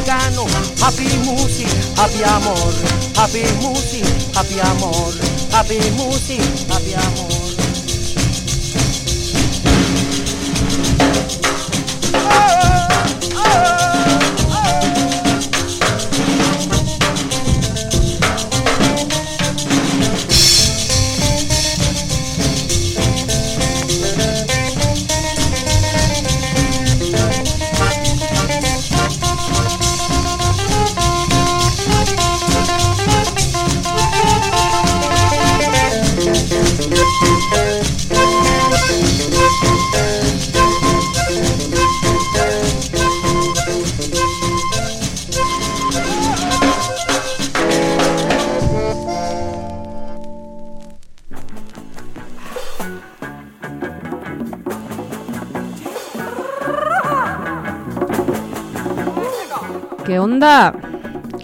Mangano, happy music, happy amor, happy music, happy amor, happy music, happy amor.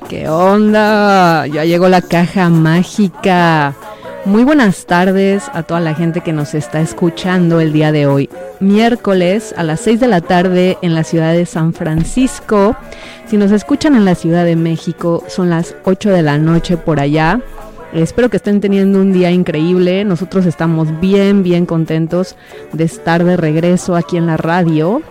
¿Qué onda? Ya llegó la caja mágica. Muy buenas tardes a toda la gente que nos está escuchando el día de hoy. Miércoles a las 6 de la tarde en la ciudad de San Francisco. Si nos escuchan en la Ciudad de México, son las 8 de la noche por allá. Espero que estén teniendo un día increíble. Nosotros estamos bien, bien contentos de estar de regreso aquí en la radio.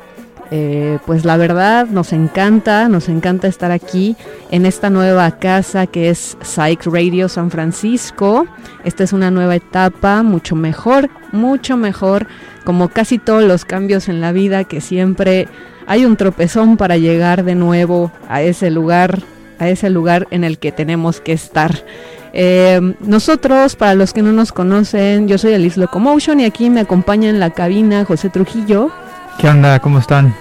Eh, pues la verdad nos encanta, nos encanta estar aquí en esta nueva casa que es Psych Radio San Francisco. Esta es una nueva etapa, mucho mejor, mucho mejor, como casi todos los cambios en la vida, que siempre hay un tropezón para llegar de nuevo a ese lugar, a ese lugar en el que tenemos que estar. Eh, nosotros, para los que no nos conocen, yo soy Alice Locomotion y aquí me acompaña en la cabina José Trujillo. ¿Qué onda? ¿Cómo están?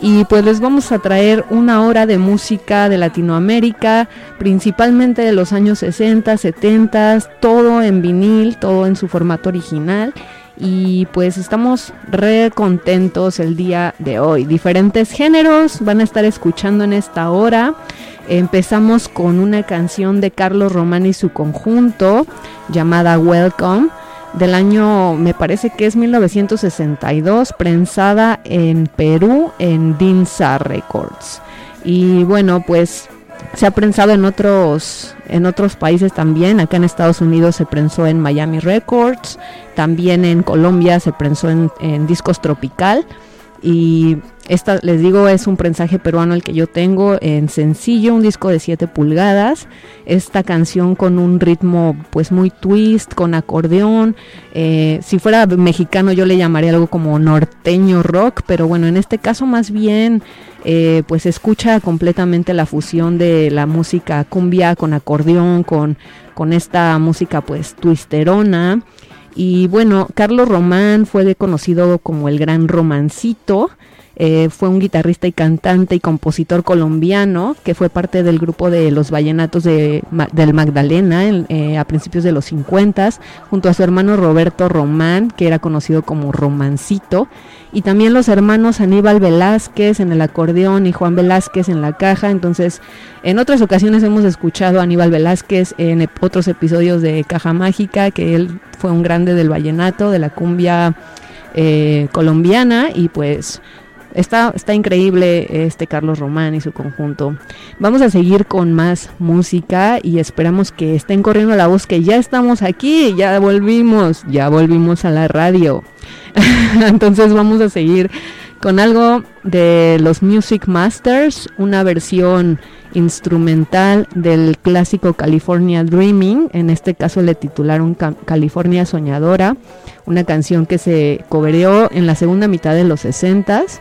Y pues les vamos a traer una hora de música de Latinoamérica, principalmente de los años 60, 70, todo en vinil, todo en su formato original. Y pues estamos re contentos el día de hoy. Diferentes géneros van a estar escuchando en esta hora. Empezamos con una canción de Carlos Román y su conjunto llamada Welcome del año, me parece que es 1962, prensada en Perú en Dinsa Records. Y bueno, pues se ha prensado en otros en otros países también. Acá en Estados Unidos se prensó en Miami Records, también en Colombia se prensó en, en Discos Tropical. Y esta, les digo, es un prensaje peruano el que yo tengo en sencillo, un disco de 7 pulgadas. Esta canción con un ritmo pues muy twist, con acordeón. Eh, si fuera mexicano yo le llamaría algo como norteño rock, pero bueno, en este caso más bien eh, pues escucha completamente la fusión de la música cumbia con acordeón, con, con esta música pues twisterona. Y bueno, Carlos Román fue conocido como el Gran Romancito. Eh, fue un guitarrista y cantante y compositor colombiano que fue parte del grupo de los vallenatos de, del Magdalena eh, a principios de los 50 junto a su hermano Roberto Román que era conocido como Romancito y también los hermanos Aníbal Velázquez en el acordeón y Juan Velázquez en la caja. Entonces en otras ocasiones hemos escuchado a Aníbal Velázquez en otros episodios de Caja Mágica que él fue un grande del vallenato de la cumbia eh, colombiana y pues Está, está increíble este Carlos Román y su conjunto. Vamos a seguir con más música y esperamos que estén corriendo la voz que ya estamos aquí, ya volvimos, ya volvimos a la radio. Entonces vamos a seguir con algo de los Music Masters, una versión instrumental del clásico California Dreaming, en este caso le titularon California Soñadora, una canción que se cobereó en la segunda mitad de los 60s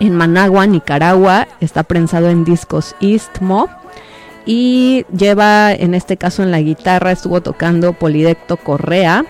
en Managua, Nicaragua. Está prensado en discos Istmo. Y lleva, en este caso en la guitarra, estuvo tocando Polidecto Correa.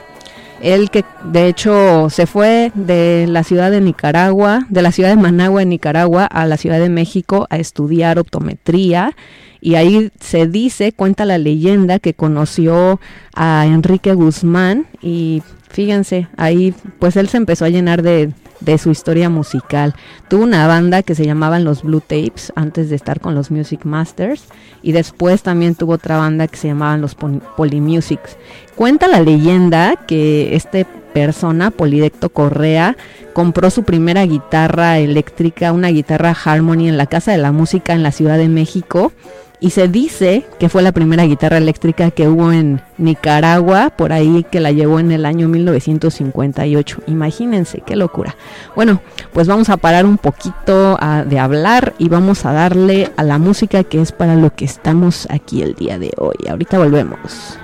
Él que de hecho se fue de la ciudad de Nicaragua, de la ciudad de Managua en Nicaragua a la ciudad de México a estudiar optometría y ahí se dice, cuenta la leyenda que conoció a Enrique Guzmán y fíjense, ahí pues él se empezó a llenar de, de su historia musical. Tuvo una banda que se llamaban los Blue Tapes antes de estar con los Music Masters y después también tuvo otra banda que se llamaban los Polymusics. Cuenta la leyenda que este persona, Polidecto Correa, compró su primera guitarra eléctrica, una guitarra Harmony en la Casa de la Música en la Ciudad de México y se dice que fue la primera guitarra eléctrica que hubo en Nicaragua, por ahí que la llevó en el año 1958. Imagínense, qué locura. Bueno, pues vamos a parar un poquito de hablar y vamos a darle a la música que es para lo que estamos aquí el día de hoy. Ahorita volvemos.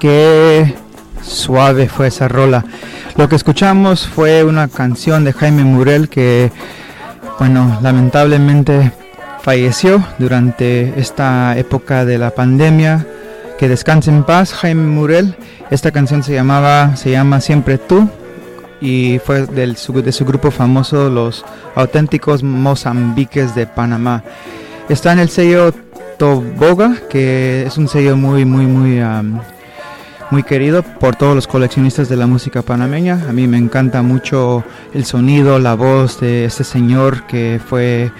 Qué suave fue esa rola. Lo que escuchamos fue una canción de Jaime Murel que, bueno, lamentablemente falleció durante esta época de la pandemia. Que descanse en paz, Jaime Murel. Esta canción se llamaba, se llama Siempre tú y fue del, de su grupo famoso Los Auténticos Mozambiques de Panamá. Está en el sello Toboga, que es un sello muy, muy, muy, muy querido por todos los coleccionistas de la música panameña. A mí me encanta mucho el sonido, la voz de este señor que fue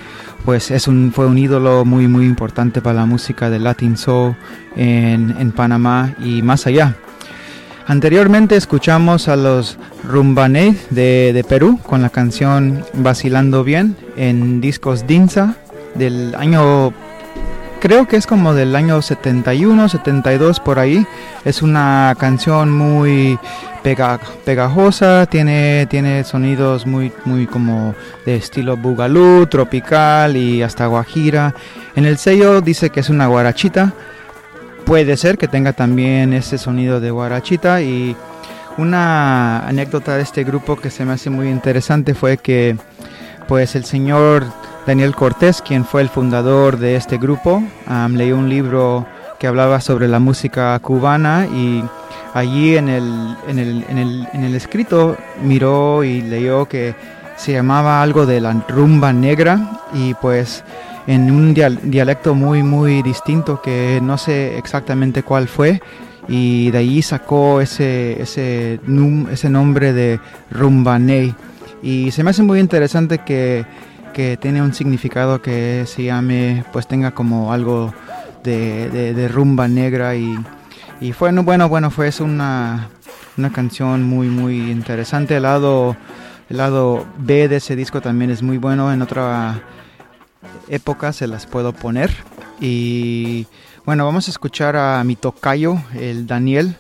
pues es un, fue un ídolo muy muy importante para la música de Latin Soul en, en Panamá y más allá. Anteriormente escuchamos a los Rumbaney de, de, Perú con la canción Vacilando Bien en discos Dinsa del año, creo que es como del año 71, 72 por ahí. Es una canción muy pegajosa, tiene, tiene sonidos muy, muy como de estilo bugalú, tropical y hasta guajira. En el sello dice que es una guarachita puede ser que tenga también ese sonido de guarachita y una anécdota de este grupo que se me hace muy interesante fue que pues el señor Daniel Cortés, quien fue el fundador de este grupo, leyó un libro que hablaba sobre la música cubana y allí en el, en el, en el, en el escrito miró y leyó que se llamaba algo de la rumba negra y pues en un dialecto muy muy distinto que no sé exactamente cuál fue y de ahí sacó ese, ese, ese nombre de Rumbaney y se me hace muy interesante que, que, tiene un significado que se llame pues tenga como algo de, rumba negra y, y fue bueno bueno fue es una, una canción muy muy interesante el lado el lado B de ese disco también es muy bueno en otra épocas se las puedo poner. Y bueno, vamos a escuchar a mi tocayo, el Daniel.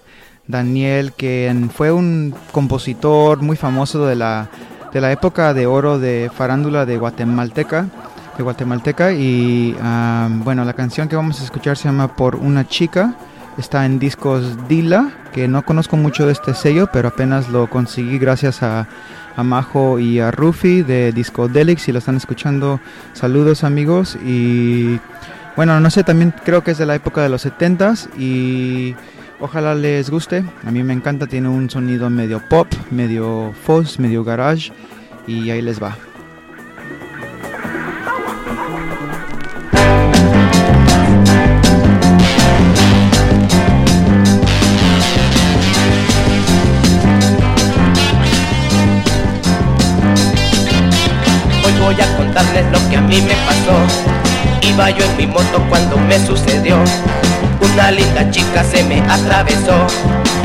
Daniel, que fue un compositor muy famoso de la, de la época de oro de farándula de Guatemalteca. De Guatemalteca y bueno, la canción que vamos a escuchar se llama Por una chica. Está en discos Dila, que no conozco mucho de este sello, pero apenas lo conseguí gracias a, Majo y a Rufi de Discodelic, si lo están escuchando, saludos amigos y bueno, no sé, también creo que es de la época de los 70s y ojalá les guste, a mí me encanta, tiene un sonido medio pop, medio fuzz, medio garage y ahí les va. voy a contarles lo que a mí me pasó. Iba yo en mi moto cuando me sucedió. Una linda chica se me atravesó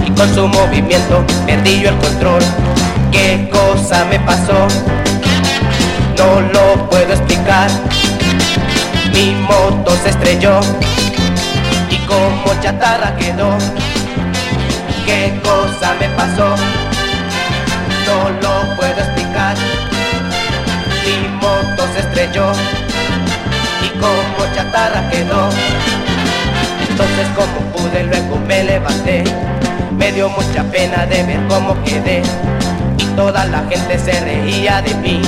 y con su movimiento perdí yo el control. ¿Qué cosa me pasó? No lo puedo explicar. Mi moto se estrelló y como chatarra quedó. ¿Qué cosa me pasó? No lo puedo explicar mi moto se estrelló y como chatarra quedó. Entonces como pude luego me levanté, me dio mucha pena de ver cómo quedé. Y toda la gente se reía de mí,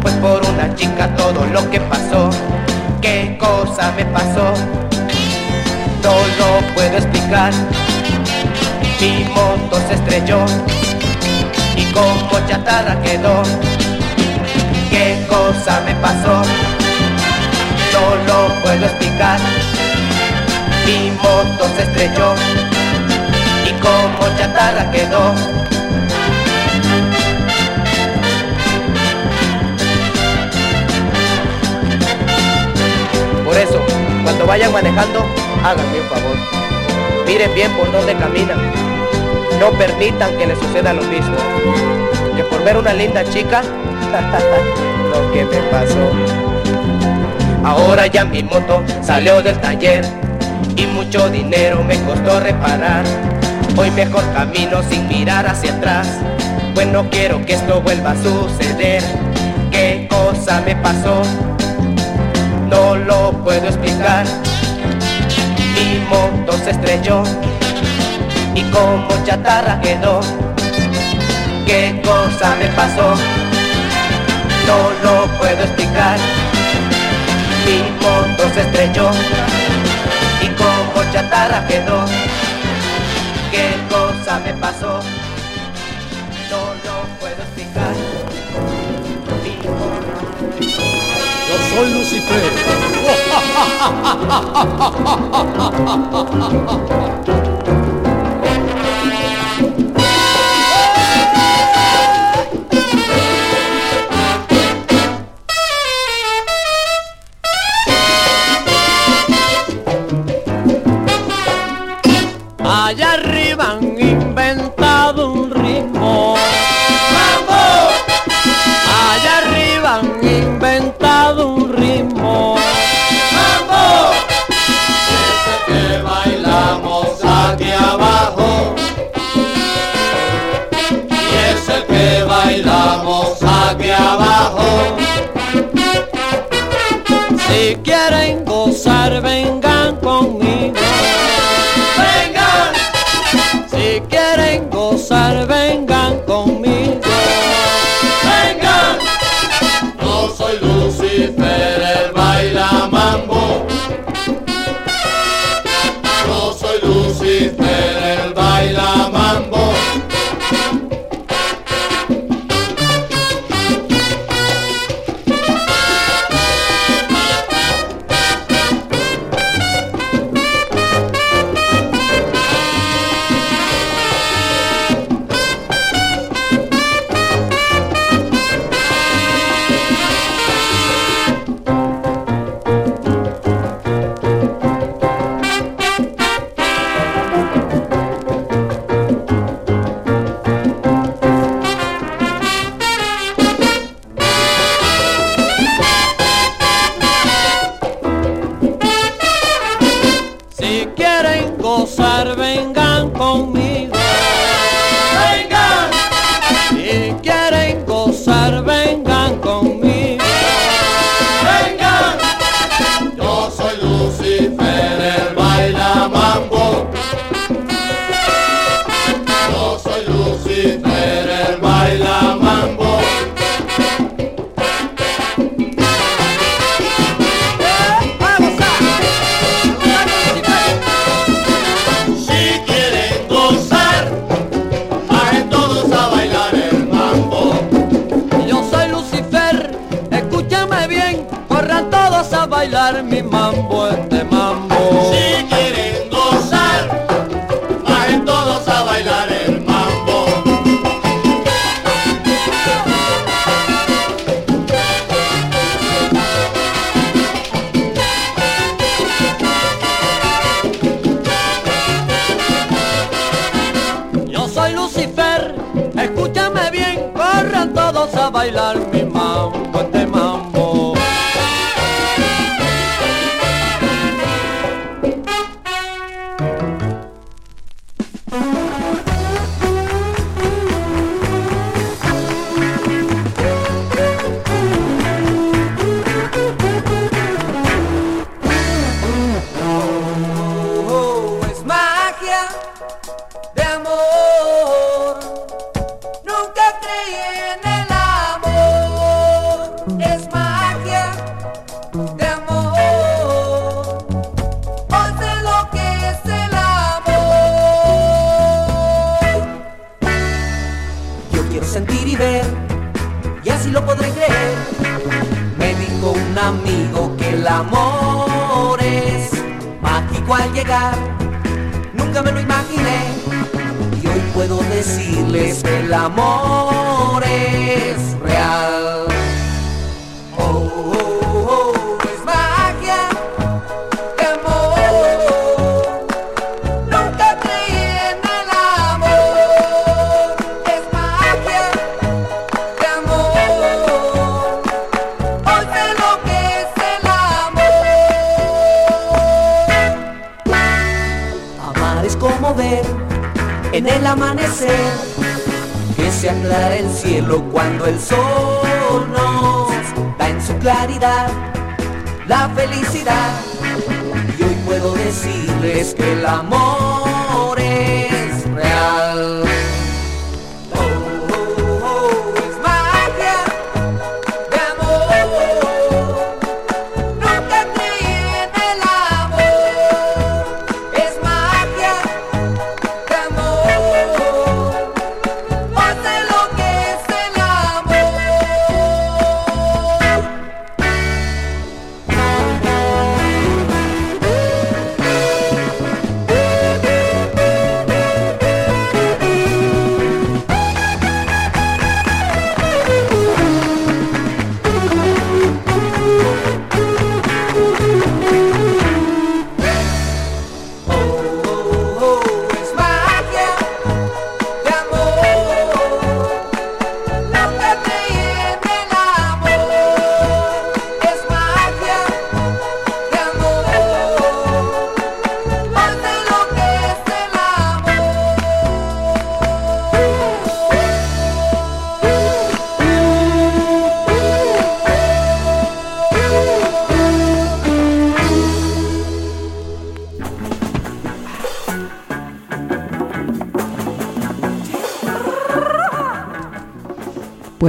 pues por una chica todo lo que pasó, qué cosa me pasó, no lo puedo explicar. Mi moto se estrelló. Y como chatarra quedó. Qué cosa me pasó, no lo puedo explicar. Mi moto se estrelló y como chatarra quedó. Por eso, cuando vayan manejando, háganme un favor. Miren bien por dónde caminan. No permitan que les suceda lo mismo. Que por ver una linda chica lo que me pasó. Ahora ya mi moto salió del taller y mucho dinero me costó reparar. Hoy mejor camino sin mirar hacia atrás, pues no quiero que esto vuelva a suceder. ¿Qué cosa me pasó? No lo puedo explicar. Mi moto se estrelló y como chatarra quedó. ¿Qué cosa me pasó? No lo puedo explicar. Mi moto se estrelló chatarra quedó. ¿Qué cosa me pasó? No lo puedo explicar. Yo soy Lucifer. amor es mágico al llegar, nunca me lo imaginé. Y hoy puedo decirles que el amor es real. el cielo cuando el sol nos da en su claridad la felicidad. Y hoy puedo decirles que el amor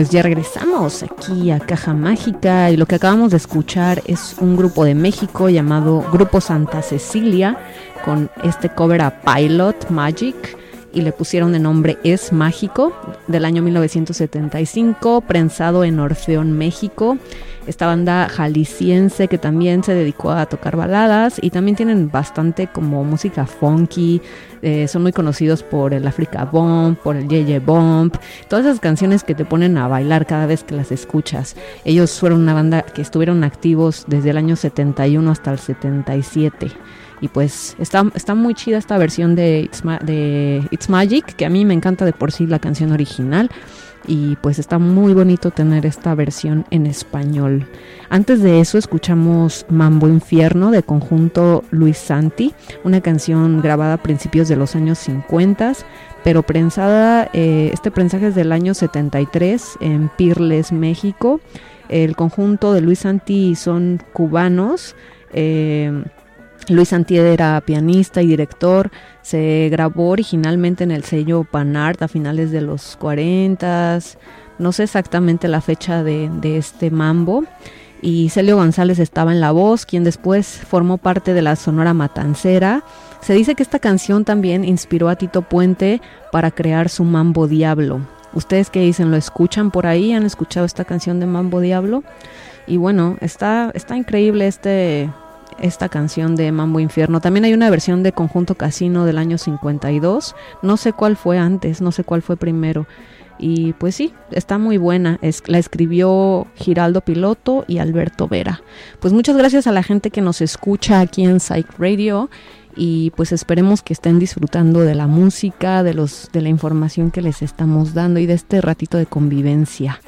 Pues ya regresamos aquí a Caja Mágica y lo que acabamos de escuchar es un grupo de México llamado Grupo Santa Cecilia con este cover a Pilot Magic y le pusieron de nombre Es Mágico del año 1975, prensado en Orfeón, México. Esta banda jalisciense que también se dedicó a tocar baladas y también tienen bastante como música funky, eh, son muy conocidos por el Africa Bomb, por el Yeye Bomb, todas esas canciones que te ponen a bailar cada vez que las escuchas. Ellos fueron una banda que estuvieron activos desde el año 71 hasta el 77. Y pues está, está muy chida esta versión de It's, de It's Magic, que a mí me encanta de por sí la canción original. Y pues está muy bonito tener esta versión en español. Antes de eso escuchamos Mambo Infierno de conjunto Luis Santi, una canción grabada a principios de los años 50, pero prensada, eh, este prensaje es del año 73 en Pirles, México. El conjunto de Luis Santi son cubanos. eh, Luis Santi era pianista y director. Se grabó originalmente en el sello Panart a finales de los 40. No sé exactamente la fecha de, de este mambo. Y Celio González estaba en la voz, quien después formó parte de la Sonora Matancera. Se dice que esta canción también inspiró a Tito Puente para crear su Mambo Diablo. ¿Ustedes qué dicen? ¿Lo escuchan por ahí? ¿Han escuchado esta canción de Mambo Diablo? Y bueno, está, está increíble este, esta canción de Mambo Infierno. También hay una versión de Conjunto Casino del año 52. No sé cuál fue antes, no sé cuál fue primero. Y pues sí, está muy buena. Es, la escribió Giraldo Piloto y Alberto Vera. Pues muchas gracias a la gente que nos escucha aquí en Psych Radio. Y pues esperemos que estén disfrutando de la música, de los, de la información que les estamos dando y de este ratito de convivencia.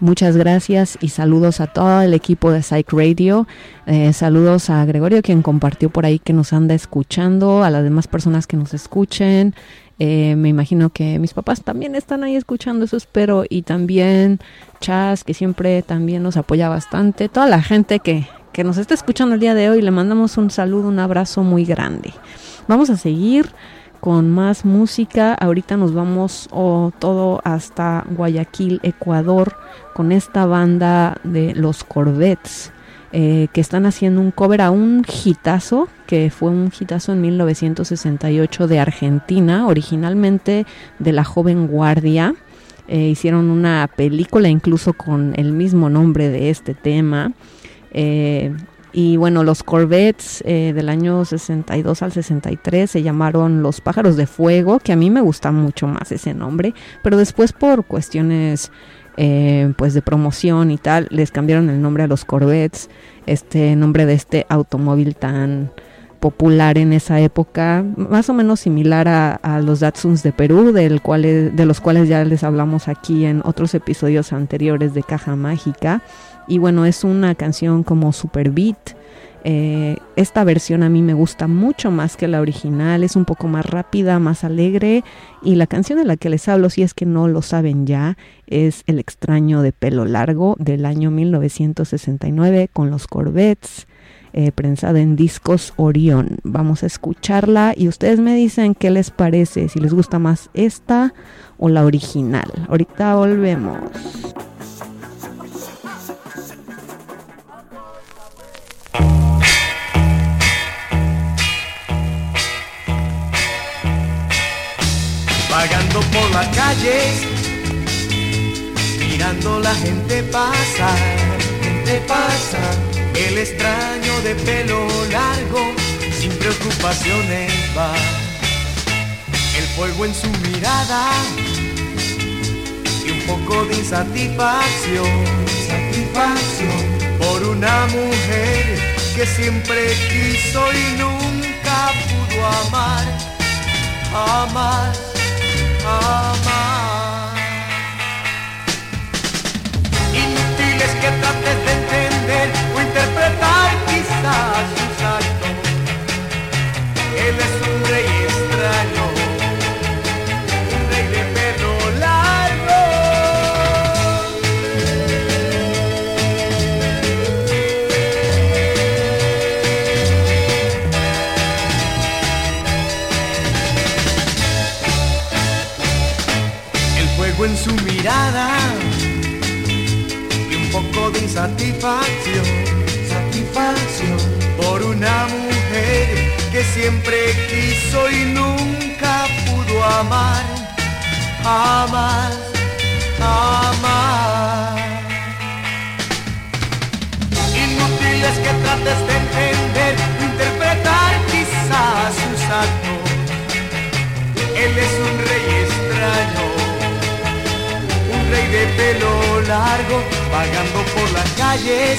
Muchas gracias y saludos a todo el equipo de Psych Radio. Eh, saludos a Gregorio, quien compartió por ahí que nos anda escuchando, a las demás personas que nos escuchen. Eh, me imagino que mis papás también están ahí escuchando, eso espero. Y también Chas, que siempre también nos apoya bastante. Toda la gente que, que nos está escuchando el día de hoy, le mandamos un saludo, un abrazo muy grande. Vamos a seguir con más música. Ahorita nos vamos oh, todo hasta Guayaquil, Ecuador, con esta banda de los Corvettes. Eh, que están haciendo un cover a un hitazo, que fue un hitazo en 1968 de Argentina, originalmente de la joven guardia. Eh, hicieron una película incluso con el mismo nombre de este tema. Eh, y bueno, los Corvettes eh, del año 62 al 63 se llamaron Los Pájaros de Fuego, que a mí me gusta mucho más ese nombre, pero después por cuestiones eh, pues de promoción y tal, les cambiaron el nombre a los Corvettes, este nombre de este automóvil tan popular en esa época, más o menos similar a, a los Datsuns de Perú, del cual, de los cuales ya les hablamos aquí en otros episodios anteriores de Caja Mágica. Y bueno, es una canción como super beat. Eh, esta versión a mí me gusta mucho más que la original, es un poco más rápida, más alegre. Y la canción de la que les hablo, si es que no lo saben ya, es El extraño de pelo largo del año 1969 con los Corvettes. eh, prensada en discos Orión. Vamos a escucharla y ustedes me dicen qué les parece, si les gusta más esta o la original. Ahorita volvemos. Vagando por la calle, mirando la gente pasar, gente pasa, el extraño de pelo largo, sin preocupaciones va, el fuego en su mirada y un poco de insatisfacción, satisfacción por una mujer que siempre quiso y nunca pudo amar, amar amar. Inútil es que trates de entender o interpretar quizás sus actos. Él es de insatisfacción, satisfacción por una mujer que siempre quiso y nunca pudo amar, amar, amar. Inútil es que trates de entender, interpretar quizás sus actos. Él es un pelo largo, vagando por las calles,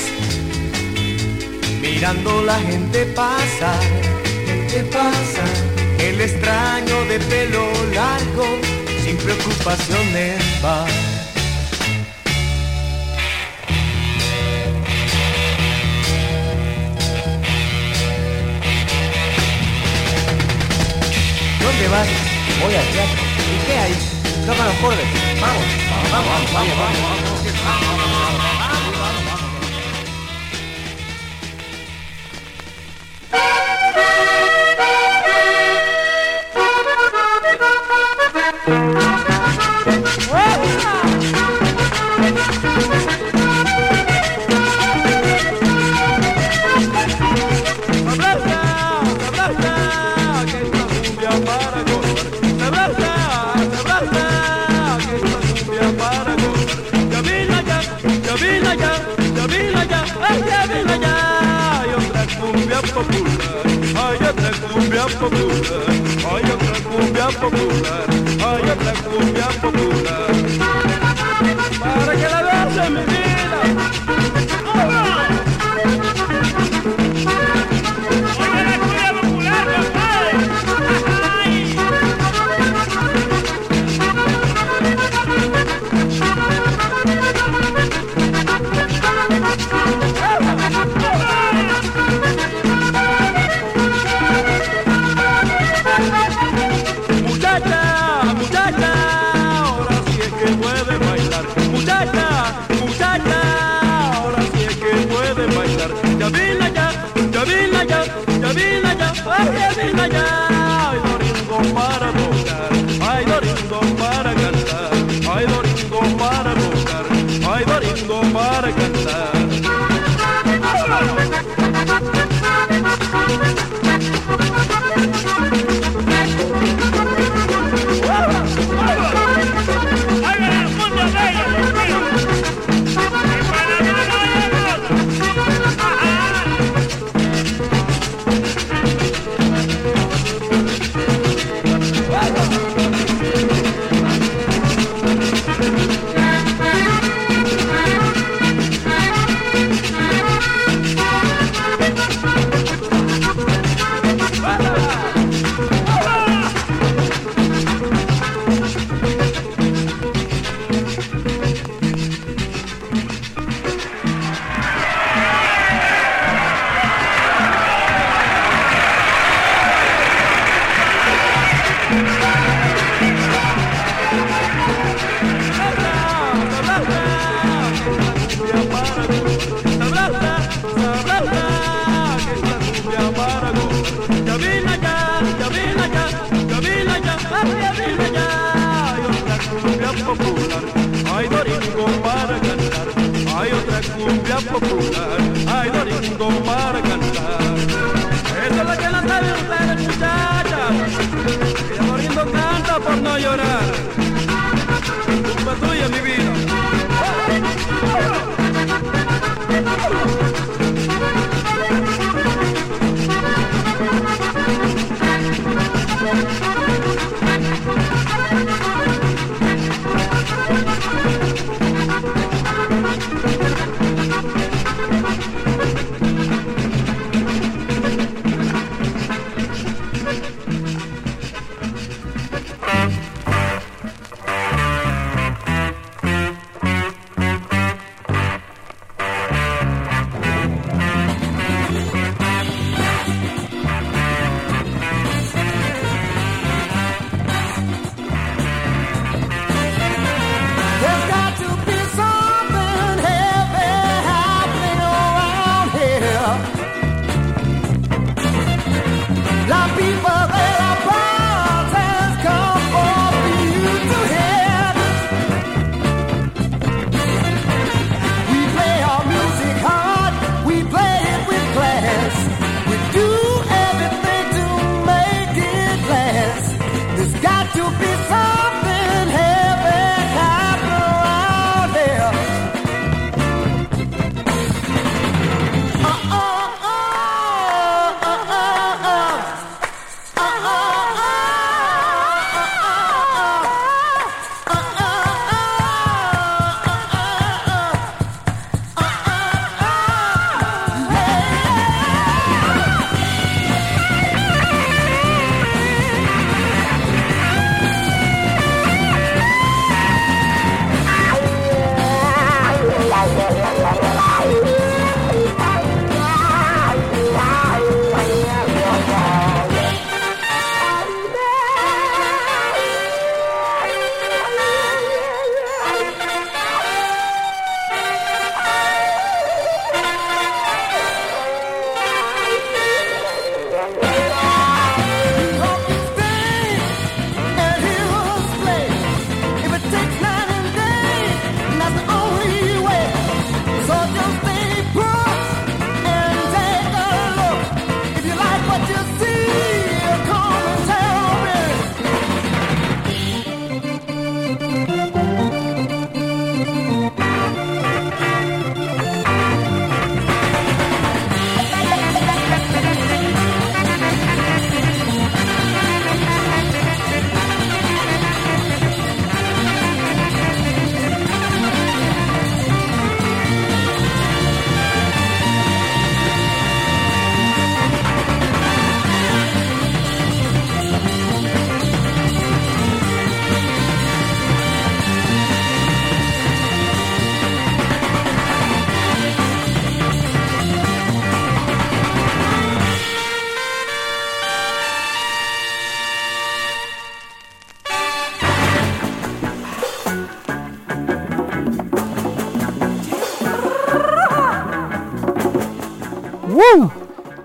mirando la gente pasar, gente pasa. El extraño de pelo largo, sin preocupaciones va. ¿Dónde vas? Voy al teatro. ¿Y qué hay? Toca los cordes. 啊，那我，那我，那我。Cumbia popular, hay otra cumbia popular, hay otra cumbia popular. Para que la veas en ya, ay, ya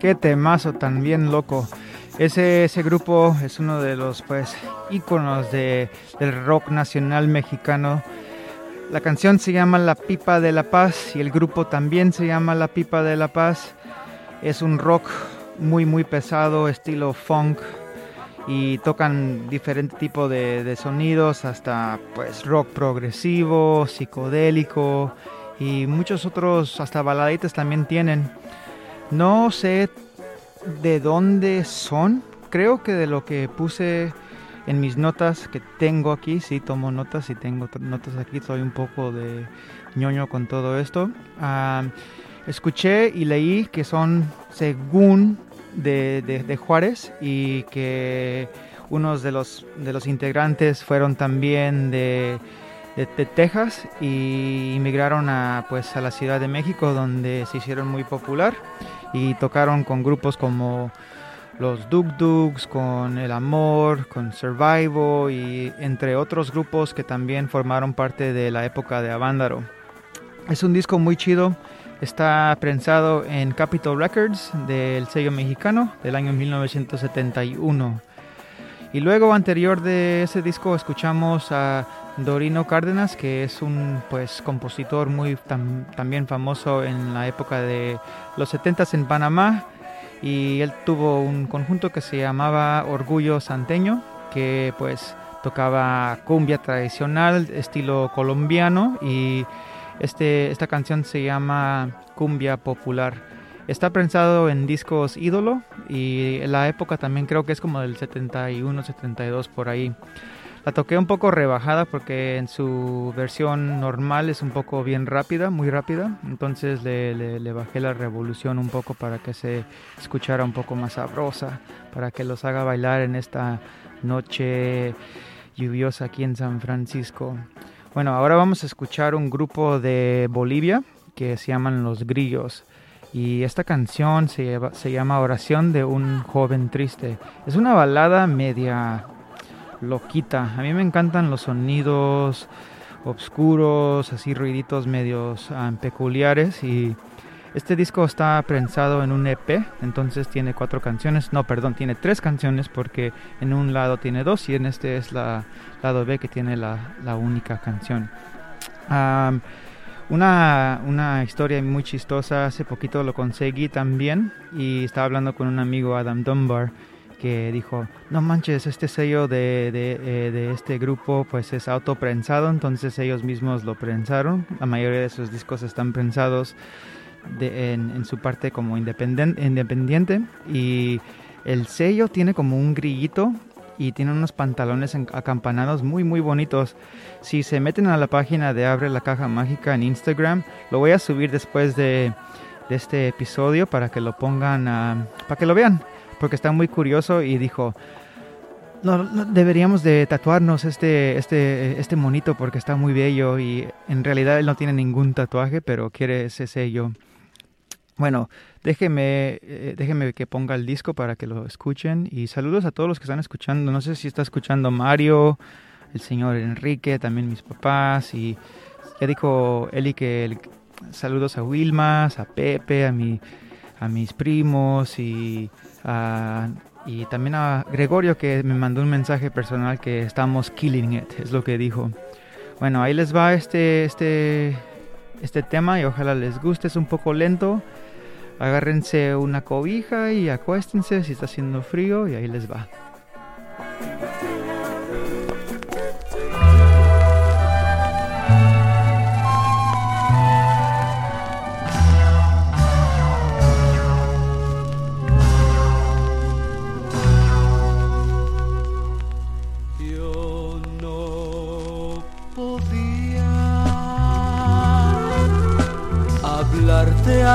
¡Qué temazo tan bien loco! Ese, ese grupo es uno de los pues íconos de, del rock nacional mexicano. La canción se llama La Pipa de la Paz y el grupo también se llama La Pipa de la Paz. Es un rock muy muy pesado, estilo funk y tocan diferente tipo de, de sonidos, hasta pues rock progresivo, psicodélico y muchos otros, hasta baladitas también tienen. No sé de dónde son, creo que de lo que puse en mis notas que tengo aquí, sí tomo notas y tengo notas aquí, soy un poco de ñoño con todo esto. Escuché y leí que son según de, de- Juárez y que unos de los, de los integrantes fueron también de, de- de Texas y inmigraron a, pues, a la Ciudad de México donde se hicieron muy popular y tocaron con grupos como los Dug Dugs, con El Amor, con Survival y entre otros grupos que también formaron parte de la época de Avándaro. Es un disco muy chido, está prensado en Capitol Records del sello mexicano del año 1971. Y luego anterior de ese disco escuchamos a Dorino Cárdenas, que es un pues compositor muy también famoso en la época de los 70 en Panamá y él tuvo un conjunto que se llamaba Orgullo Santeño, que pues tocaba cumbia tradicional estilo colombiano y este, esta canción se llama Cumbia Popular. Está prensado en discos ídolo y la época también creo que es como del 71, 72 por ahí. La toqué un poco rebajada porque en su versión normal es un poco bien rápida, muy rápida. Entonces le, bajé la revolución un poco para que se escuchara un poco más sabrosa, para que los haga bailar en esta noche lluviosa aquí en San Francisco. Bueno, ahora vamos a escuchar un grupo de Bolivia que se llaman Los Grillos. Y esta canción se llama Oración de un joven triste. Es una balada media loquita. A mí me encantan los sonidos oscuros, así ruiditos medios ah, peculiares y este disco está prensado en un EP, entonces tiene cuatro canciones, no, perdón, tiene tres canciones porque en un lado tiene dos y en este es la lado B que tiene la, la única canción. una, una historia muy chistosa, hace poquito lo conseguí también y estaba hablando con un amigo Adam Dunbar que dijo, no manches, este sello de, de, eh, este grupo pues es autoprensado, entonces ellos mismos lo prensaron, la mayoría de sus discos están prensados en, su parte como independiente y el sello tiene como un grillito y tiene unos pantalones acampanados muy muy bonitos. Si se meten a la página de Abre la Caja Mágica en Instagram, lo voy a subir después de, este episodio para que lo pongan, para que lo vean porque está muy curioso y dijo, no, deberíamos de tatuarnos este, este, este monito porque está muy bello y en realidad él no tiene ningún tatuaje, pero quiere ese sello. Bueno, déjeme, eh, déjeme que ponga el disco para que lo escuchen y saludos a todos los que están escuchando. No sé si está escuchando Mario, el señor Enrique, también mis papás y ya dijo Eli que saludos a Wilmas, a Pepe, a mi, a mis primos y y también a Gregorio que me mandó un mensaje personal que estamos killing it, es lo que dijo. Bueno, ahí les va este, este, este tema y ojalá les guste, es un poco lento. Agárrense una cobija y acuéstense si está haciendo frío y ahí les va.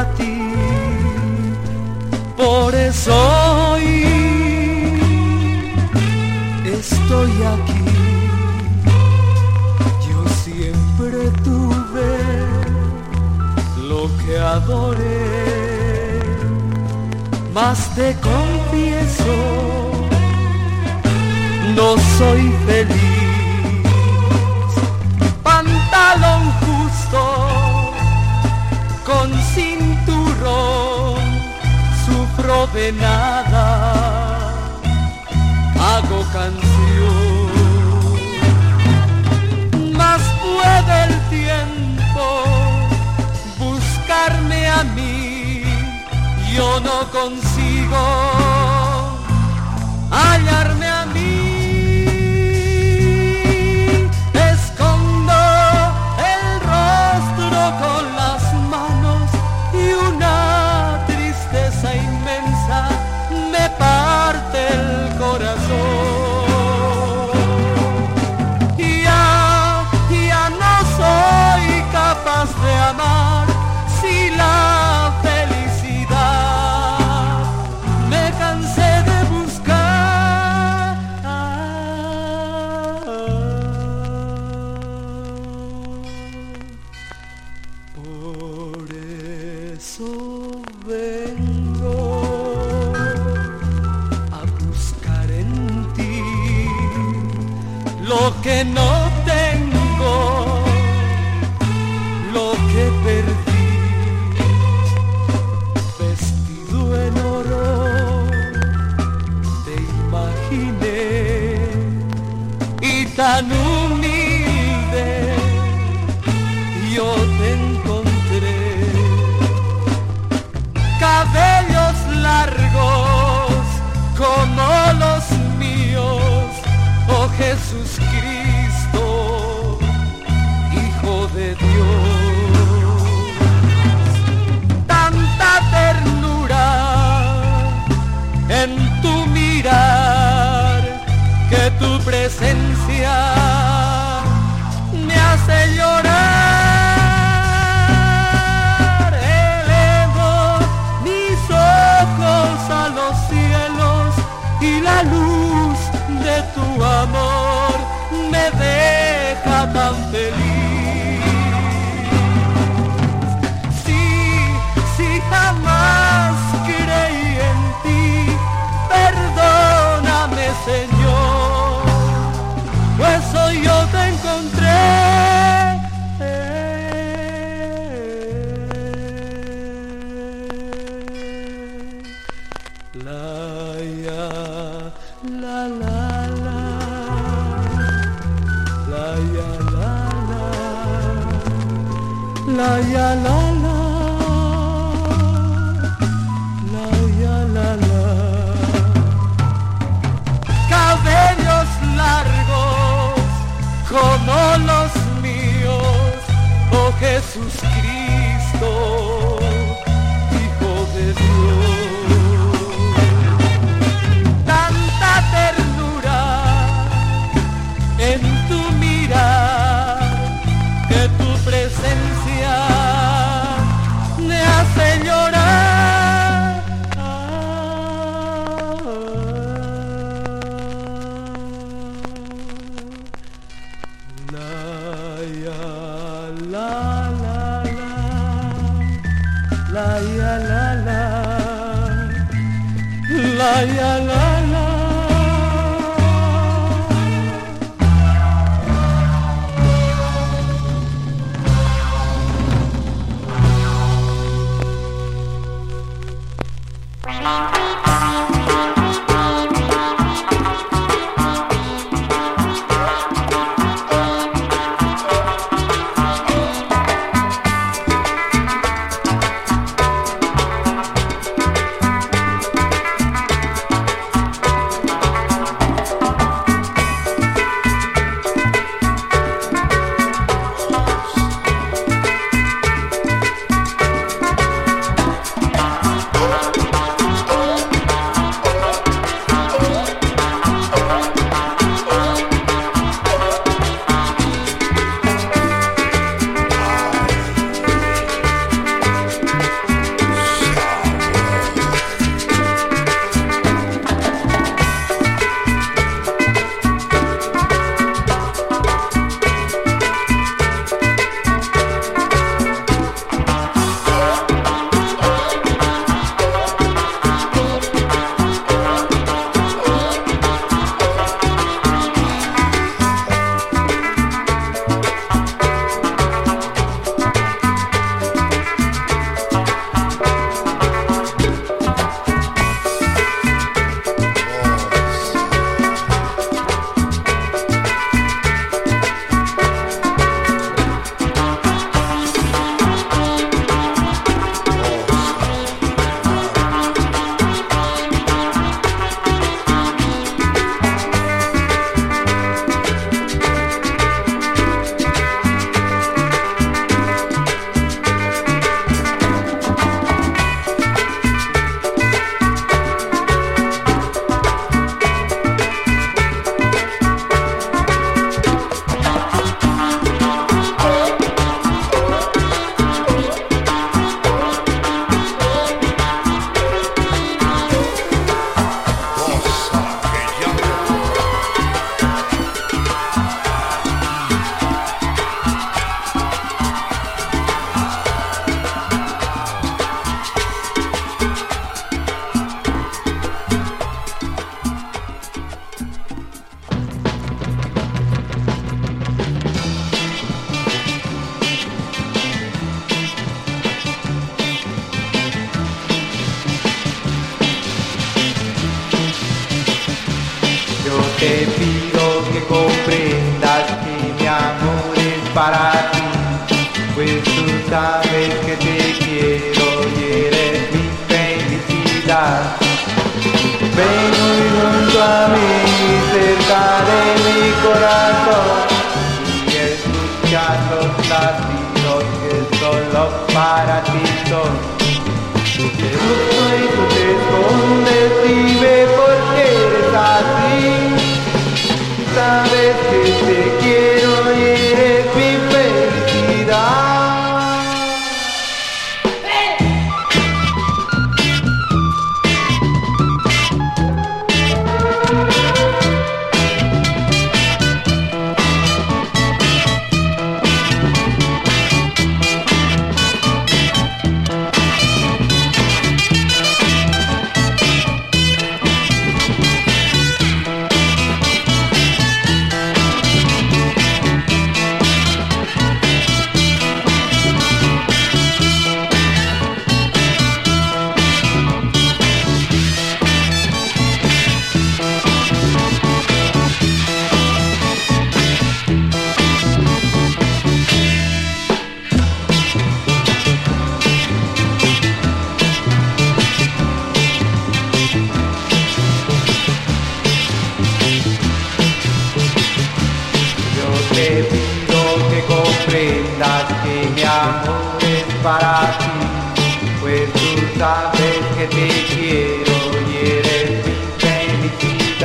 Ti. Por eso hoy estoy aquí. Yo siempre tuve lo que adoré, más te confieso, no soy feliz. Pantalón justo de nada, hago canción. Más puede el tiempo buscarme a mí, yo no consigo hallarme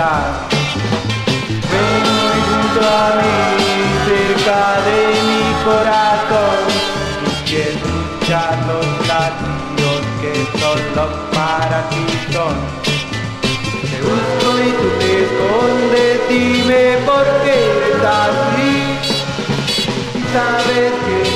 más. Ven muy junto a mí, cerca de mi corazón, y que escuchar los latidos que solo para ti son. Te busco y tú te escondes, dime por qué eres así. Sabes que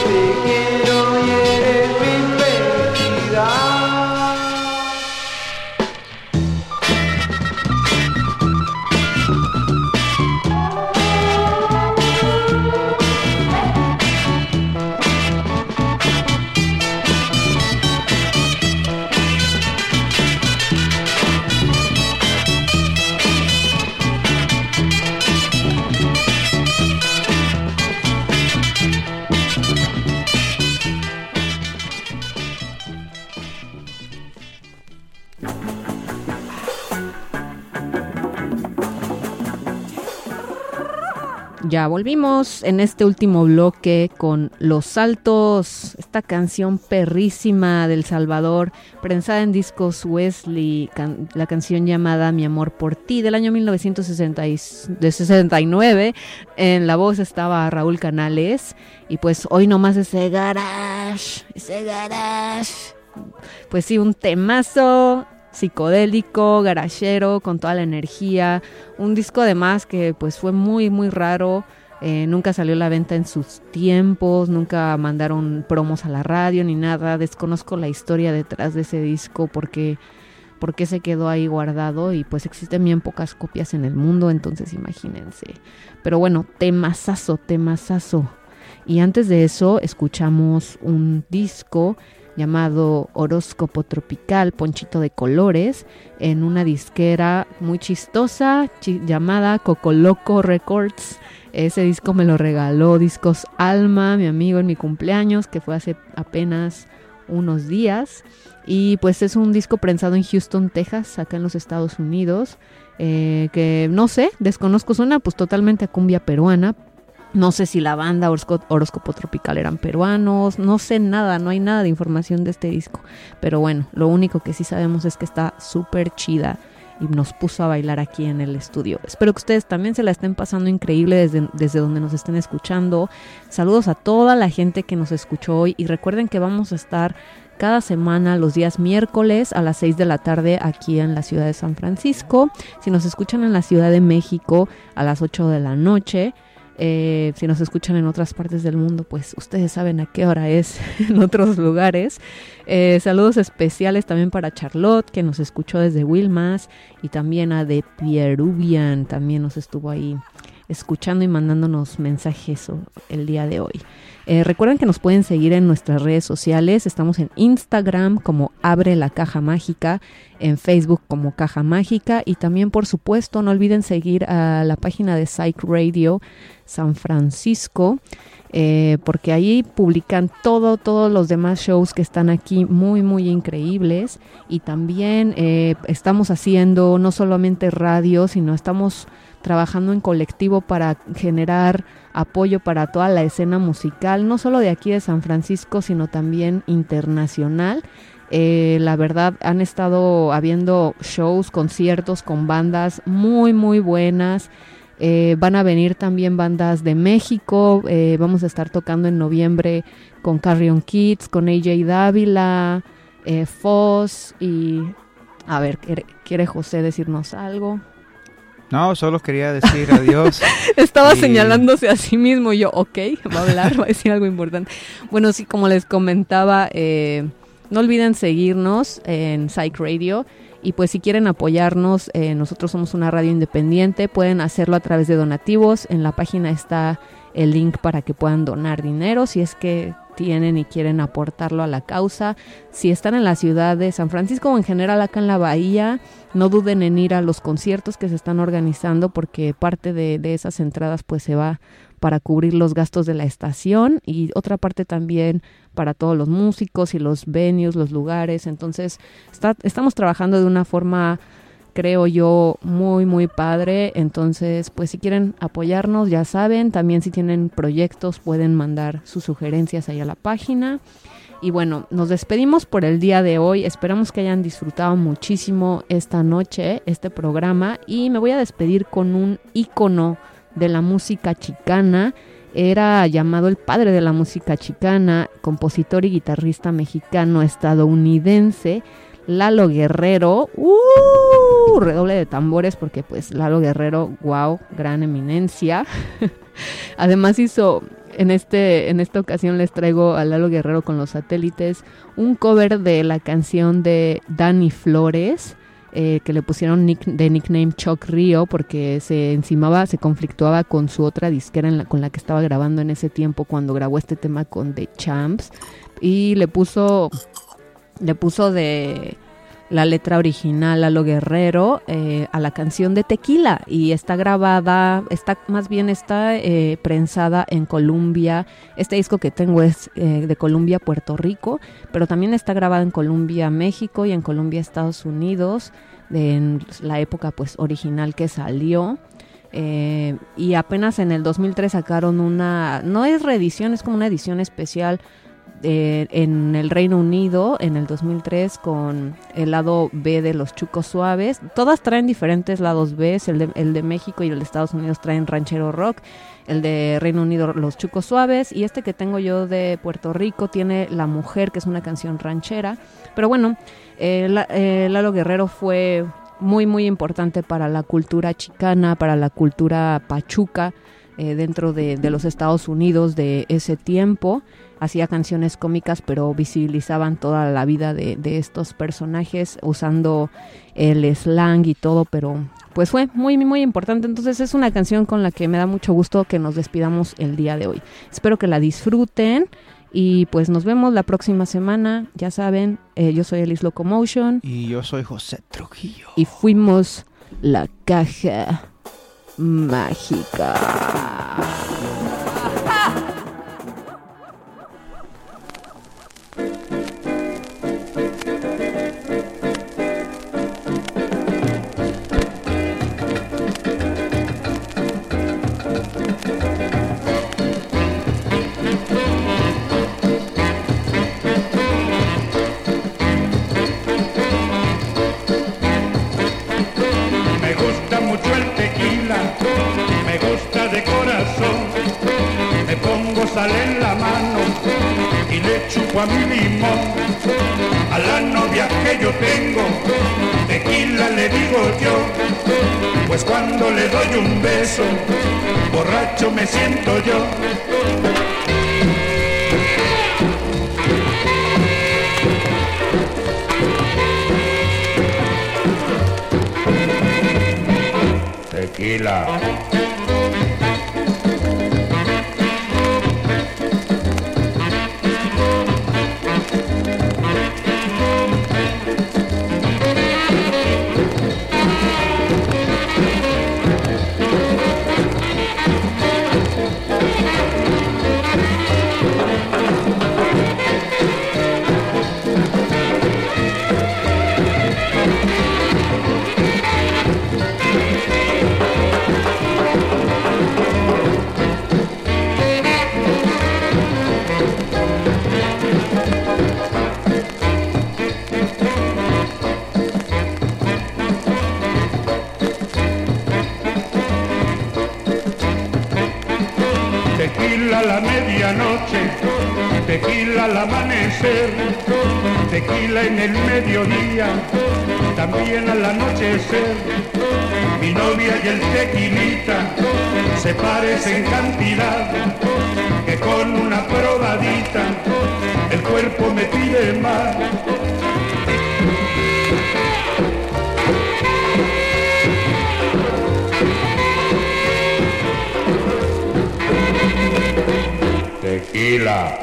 Volvimos en este último bloque con Los Saltos, esta canción perrísima del Salvador, prensada en discos Wesley, la canción llamada Mi amor por ti del año 1969. En la voz estaba Raúl Canales y pues hoy nomás ese garage, ese garage. Pues sí, un temazo psicodélico, garachero, con toda la energía. Un disco además que pues fue muy, muy raro. eh, nunca salió a la venta en sus tiempos, nunca mandaron promos a la radio ni nada. Desconozco la historia detrás de ese disco porque, porque se quedó ahí guardado y pues existen bien pocas copias en el mundo, entonces imagínense. Pero bueno, temazazo, temazazo. Y antes de eso escuchamos un disco llamado Horóscopo Tropical, Ponchito de Colores, en una disquera muy chistosa chi- llamada Cocoloco Records. Ese disco me lo regaló Discos Alma, mi amigo en mi cumpleaños, que fue hace apenas unos días. Y pues es un disco prensado en Houston, Texas, acá en los Estados Unidos, eh, que no sé, desconozco, suena pues totalmente a cumbia peruana, no sé si la banda Horósco- Horóscopo Tropical eran peruanos, no sé nada, no hay nada de información de este disco. Pero bueno, lo único que sí sabemos es que está súper chida y nos puso a bailar aquí en el estudio. Espero que ustedes también se la estén pasando increíble desde, desde donde nos estén escuchando. Saludos a toda la gente que nos escuchó hoy y recuerden que vamos a estar cada semana los días miércoles a las 6 de la tarde aquí en la ciudad de San Francisco. Si nos escuchan en la Ciudad de México a las 8 de la noche. Eh, si nos escuchan en otras partes del mundo, pues ustedes saben a qué hora es en otros lugares. Eh, saludos especiales también para Charlotte, que nos escuchó desde Wilmas, y también a De Pierubian, también nos estuvo ahí escuchando y mandándonos mensajes el día de hoy. Eh, recuerden que nos pueden seguir en nuestras redes sociales. Estamos en Instagram como Abre la Caja Mágica, en Facebook como Caja Mágica y también, por supuesto, no olviden seguir a la página de Psych Radio San Francisco. eh, porque ahí publican todo, todos los demás shows que están aquí muy, muy increíbles. Y también eh, estamos haciendo no solamente radio, sino estamos trabajando en colectivo para generar apoyo para toda la escena musical, no solo de aquí de San Francisco, sino también internacional. Eh, la verdad, han estado habiendo shows, conciertos con bandas muy, muy buenas. Eh, van a venir también bandas de México. eh, vamos a estar tocando en noviembre con Carrion Kids, con AJ Dávila, eh, Foz y... A ver, ¿quiere, quiere José decirnos algo? No, solo quería decir adiós. Estaba Y- señalándose a sí mismo y yo, ok, va a hablar, va a decir algo importante. Bueno, sí, como les comentaba, eh, no olviden seguirnos en Psych Radio y pues si quieren apoyarnos, eh, nosotros somos una radio independiente, pueden hacerlo a través de donativos. En la página está el link para que puedan donar dinero si es que tienen y quieren aportarlo a la causa. Si están en la ciudad de San Francisco o en general acá en la bahía, no duden en ir a los conciertos que se están organizando porque parte de, de esas entradas pues se va para cubrir los gastos de la estación y otra parte también para todos los músicos y los venues, los lugares. Entonces estamos trabajando de una forma creo yo muy muy padre entonces pues si quieren apoyarnos ya saben también si tienen proyectos pueden mandar sus sugerencias ahí a la página Y bueno, nos despedimos por el día de hoy. Esperamos que hayan disfrutado muchísimo esta noche, este programa. Y me voy a despedir con un ícono de la música chicana. Era llamado el padre de la música chicana, compositor y guitarrista mexicano estadounidense, Lalo Guerrero. ¡Uh! Redoble de tambores porque pues Lalo Guerrero, wow, gran eminencia. Además hizo en, este, en esta ocasión les traigo a Lalo Guerrero con los satélites un cover de la canción de Dani Flores. Eh, que le pusieron de nickname Chuck Rio porque se encimaba, se conflictuaba con su otra disquera con la que estaba grabando en ese tiempo cuando grabó este tema con The Champs y le puso le puso de la letra original a lo guerrero eh, a la canción de Tequila y está grabada, está más bien está eh, prensada en Colombia. Este disco que tengo es eh, de Colombia, Puerto Rico, pero también está grabada en Colombia, México y en Colombia, Estados Unidos, en la época pues original que salió. y apenas en el 2003 sacaron una, no es reedición, es como una edición especial eh, en el Reino Unido en el 2003 con el lado B de los Chucos Suaves. Todas traen diferentes lados B, el de, el de México y el de Estados Unidos traen ranchero rock, el de Reino Unido los Chucos Suaves y este que tengo yo de Puerto Rico tiene La Mujer, que es una canción ranchera. Pero bueno, eh, eh, Lalo Guerrero fue muy muy importante para la cultura chicana, para la cultura pachuca dentro de, de los Estados Unidos de ese tiempo hacía canciones cómicas, pero visibilizaban toda la vida de, estos personajes usando el slang y todo, pero pues fue muy, muy importante. Entonces es una canción con la que me da mucho gusto que nos despidamos el día de hoy. Espero que la disfruten. Y pues nos vemos la próxima semana. Ya saben, eh, yo soy Elis Locomotion. Y yo soy José Trujillo. Y fuimos la caja mágica. En la mano y le chupo a mi limón. A la novia que yo tengo, tequila le digo yo, pues cuando le doy un beso, borracho me siento yo. Tequila tequila en el mediodía, también al anochecer. Mi novia y el tequilita se parecen cantidad, que con una probadita el cuerpo me pide más. Tequila.